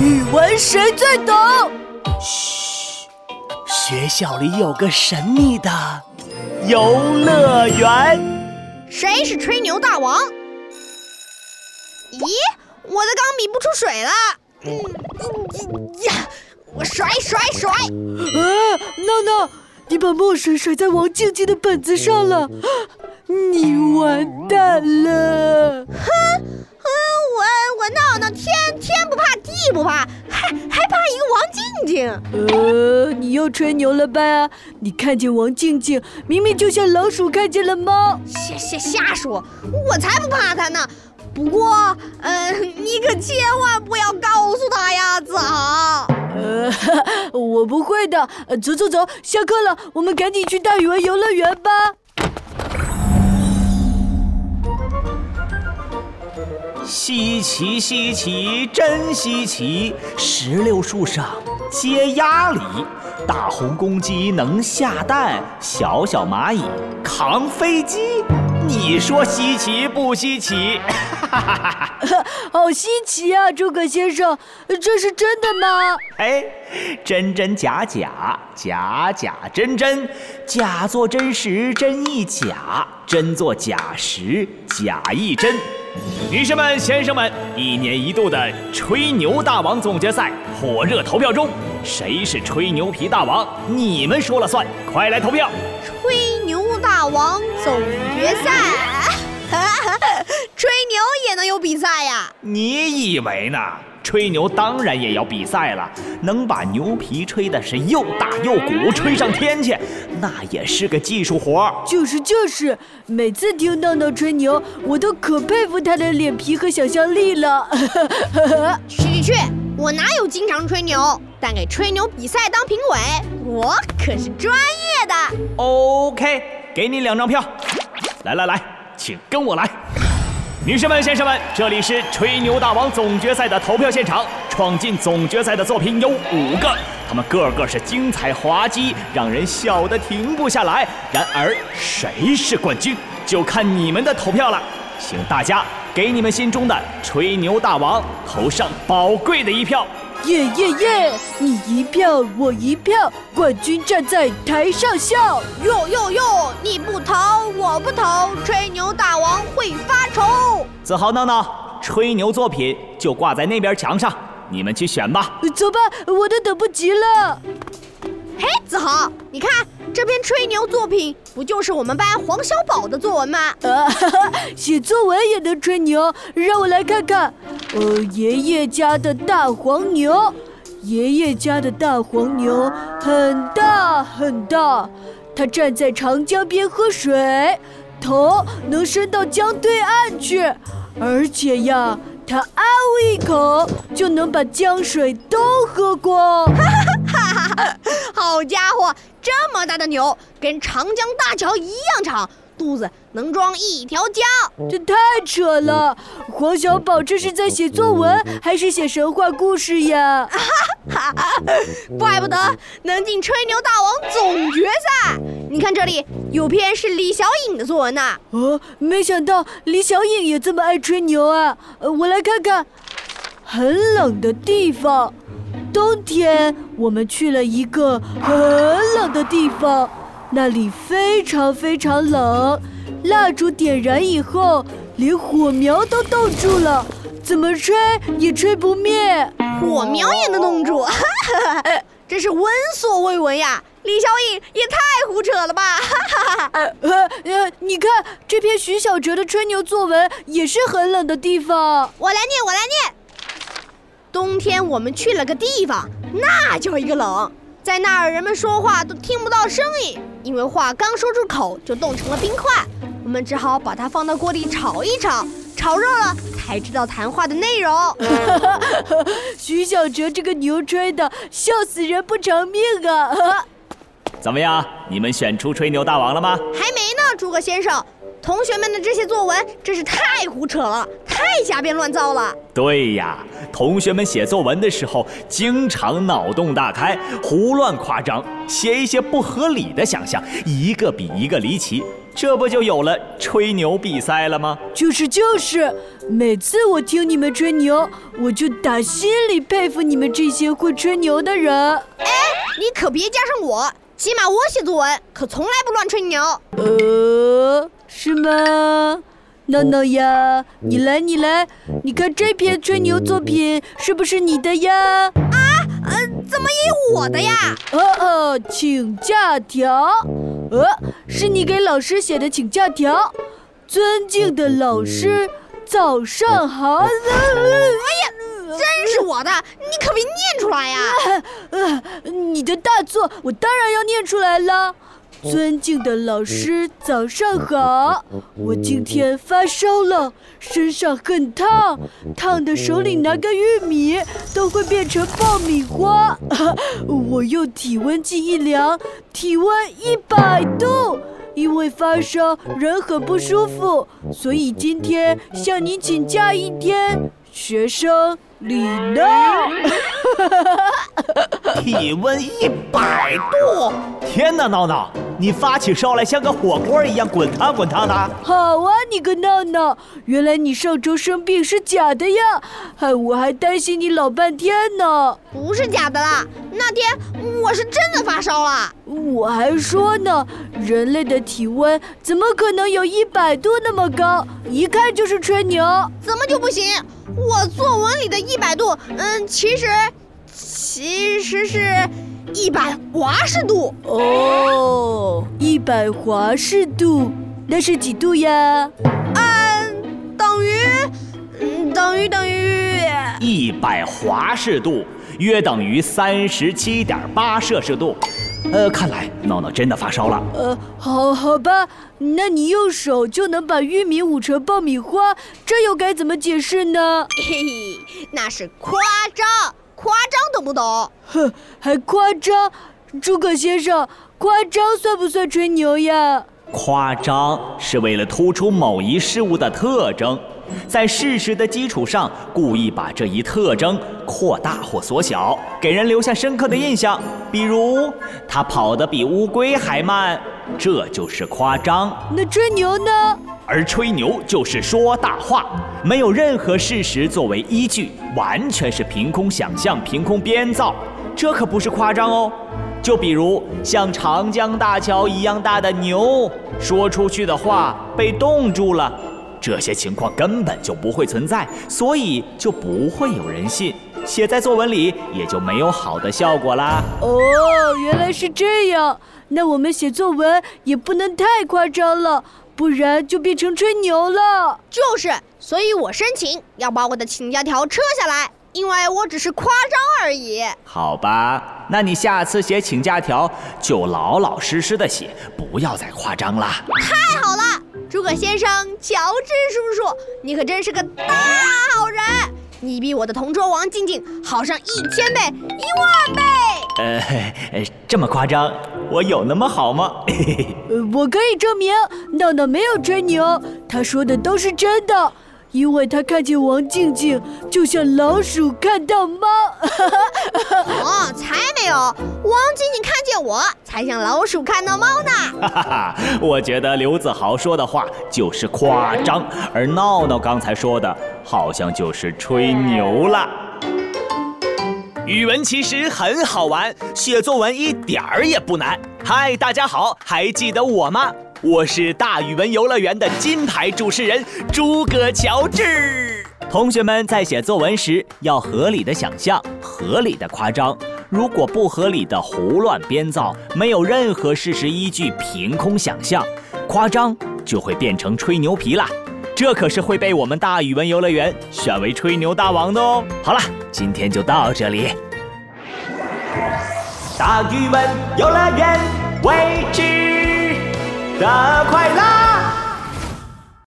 语文谁最懂？嘘，学校里有个神秘的游乐园。谁是吹牛大王？咦，我的钢笔不出水了。嗯呀，我甩甩甩。啊，闹闹，你把墨水甩在王静静的本子上了，你完蛋了。哼，闹闹天天不怕地不怕，还还怕一个王静静。呃，你又吹牛了吧？你看见王静静，明明就像老鼠看见了猫。瞎瞎瞎说，我才不怕他呢。不过，呃，你可千万不要告诉他呀，子豪。呃，我不会的。走走走，下课了，我们赶紧去大语文游乐园吧。稀奇稀奇，真稀奇！石榴树上结鸭梨，大红公鸡能下蛋，小小蚂蚁扛飞机。你说稀奇不稀奇？好稀奇啊，诸葛先生，这是真的吗？哎，真真假假，假假真真，假作真实真亦假，真作假时假亦真。女士们、先生们，一年一度的吹牛大王总决赛火热投票中，谁是吹牛皮大王？你们说了算，快来投票！吹牛大王总决赛，吹牛也能有比赛呀？你以为呢？吹牛当然也要比赛了，能把牛皮吹的是又大又鼓，吹上天去，那也是个技术活儿。就是就是，每次听闹闹吹牛，我都可佩服他的脸皮和想象力了。去去去，我哪有经常吹牛？但给吹牛比赛当评委，我可是专业的。OK，给你两张票。来来来，请跟我来。女士们、先生们，这里是吹牛大王总决赛的投票现场。闯进总决赛的作品有五个，他们个个是精彩滑稽，让人笑得停不下来。然而，谁是冠军，就看你们的投票了。请大家给你们心中的吹牛大王投上宝贵的一票。耶耶耶！你一票我一票，冠军站在台上笑。哟哟哟！你不投我不投，吹牛大王会发愁。子豪闹闹，吹牛作品就挂在那边墙上，你们去选吧。走吧，我都等不及了。嘿，子豪，你看。这篇吹牛作品不就是我们班黄小宝的作文吗？啊，写作文也能吹牛，让我来看看。呃，爷爷家的大黄牛，爷爷家的大黄牛很大很大，它站在长江边喝水，头能伸到江对岸去，而且呀，它啊呜一口就能把江水都喝光。好家伙！这么大的牛，跟长江大桥一样长，肚子能装一条江，这太扯了！黄小宝这是在写作文，还是写神话故事呀？怪不得能进吹牛大王总决赛！你看这里有篇是李小颖的作文呢。哦，没想到李小颖也这么爱吹牛啊！我来看看，很冷的地方。冬天，我们去了一个很冷的地方，那里非常非常冷。蜡烛点燃以后，连火苗都冻住了，怎么吹也吹不灭。火苗也能冻住，真是闻所未闻呀！李小颖也太胡扯了吧！呃，你看这篇徐小哲的吹牛作文，也是很冷的地方。我来念，我来念。冬天我们去了个地方，那叫一个冷，在那儿人们说话都听不到声音，因为话刚说出口就冻成了冰块。我们只好把它放到锅里炒一炒，炒热了才知道谈话的内容。徐小哲这个牛吹的，笑死人不偿命啊！怎么样，你们选出吹牛大王了吗？还没呢，诸葛先生。同学们的这些作文真是太胡扯了，太瞎编乱造了。对呀，同学们写作文的时候经常脑洞大开，胡乱夸张，写一些不合理的想象，一个比一个离奇，这不就有了吹牛比赛了吗？就是就是，每次我听你们吹牛，我就打心里佩服你们这些会吹牛的人。哎，你可别加上我。起码我写作文可从来不乱吹牛。呃，是吗？闹闹呀，你来你来，你看这篇吹牛作品是不是你的呀？啊，呃，怎么也有我的呀？呃呃，请假条，呃，是你给老师写的请假条。尊敬的老师，早上好。哎呀！真是我的，你可别念出来呀！呃，你的大作，我当然要念出来了。尊敬的老师，早上好。我今天发烧了，身上很烫，烫的手里拿个玉米都会变成爆米花。我用体温计一量，体温一百度。因为发烧，人很不舒服，所以今天向您请假一天。学生。李闹，体温一百度！天哪，闹闹，你发起烧来像个火锅一样滚烫滚烫的。好啊，你个闹闹，原来你上周生病是假的呀，害我还担心你老半天呢。不是假的啦，那天我是真的发烧了。我还说呢，人类的体温怎么可能有一百度那么高？一看就是吹牛。怎么就不行？我作文里的一百度，嗯，其实，其实是一百华氏度哦，一百华氏度，那是几度呀？嗯，等于，嗯，等于等于一百华氏度，约等于三十七点八摄氏度。呃，看来闹闹真的发烧了。呃，好好吧，那你用手就能把玉米捂成爆米花，这又该怎么解释呢？嘿嘿，那是夸张，夸张懂不懂？哼，还夸张？诸葛先生，夸张算不算吹牛呀？夸张是为了突出某一事物的特征。在事实的基础上，故意把这一特征扩大或缩小，给人留下深刻的印象。比如，他跑得比乌龟还慢，这就是夸张。那吹牛呢？而吹牛就是说大话，没有任何事实作为依据，完全是凭空想象、凭空编造，这可不是夸张哦。就比如像长江大桥一样大的牛，说出去的话被冻住了。这些情况根本就不会存在，所以就不会有人信，写在作文里也就没有好的效果啦。哦，原来是这样，那我们写作文也不能太夸张了，不然就变成吹牛了。就是，所以我申请要把我的请假条撤下来，因为我只是夸张而已。好吧，那你下次写请假条就老老实实的写，不要再夸张了。太好了。诸葛先生，乔治叔叔，你可真是个大好人！你比我的同桌王静静好上一千倍、一万倍。呃，这么夸张？我有那么好吗？呃，我可以证明，闹闹没有吹牛，他说的都是真的。因为他看见王静静，就像老鼠看到猫。哦，才没有！王静静看见我，才像老鼠看到猫呢。哈哈哈，我觉得刘子豪说的话就是夸张，而闹闹刚才说的，好像就是吹牛了。语文其实很好玩，写作文一点儿也不难。嗨，大家好，还记得我吗？我是大语文游乐园的金牌主持人诸葛乔治。同学们在写作文时要合理的想象，合理的夸张。如果不合理的胡乱编造，没有任何事实依据，凭空想象，夸张就会变成吹牛皮啦。这可是会被我们大语文游乐园选为吹牛大王的哦。好了，今天就到这里。大语文游乐园，未知。的快乐。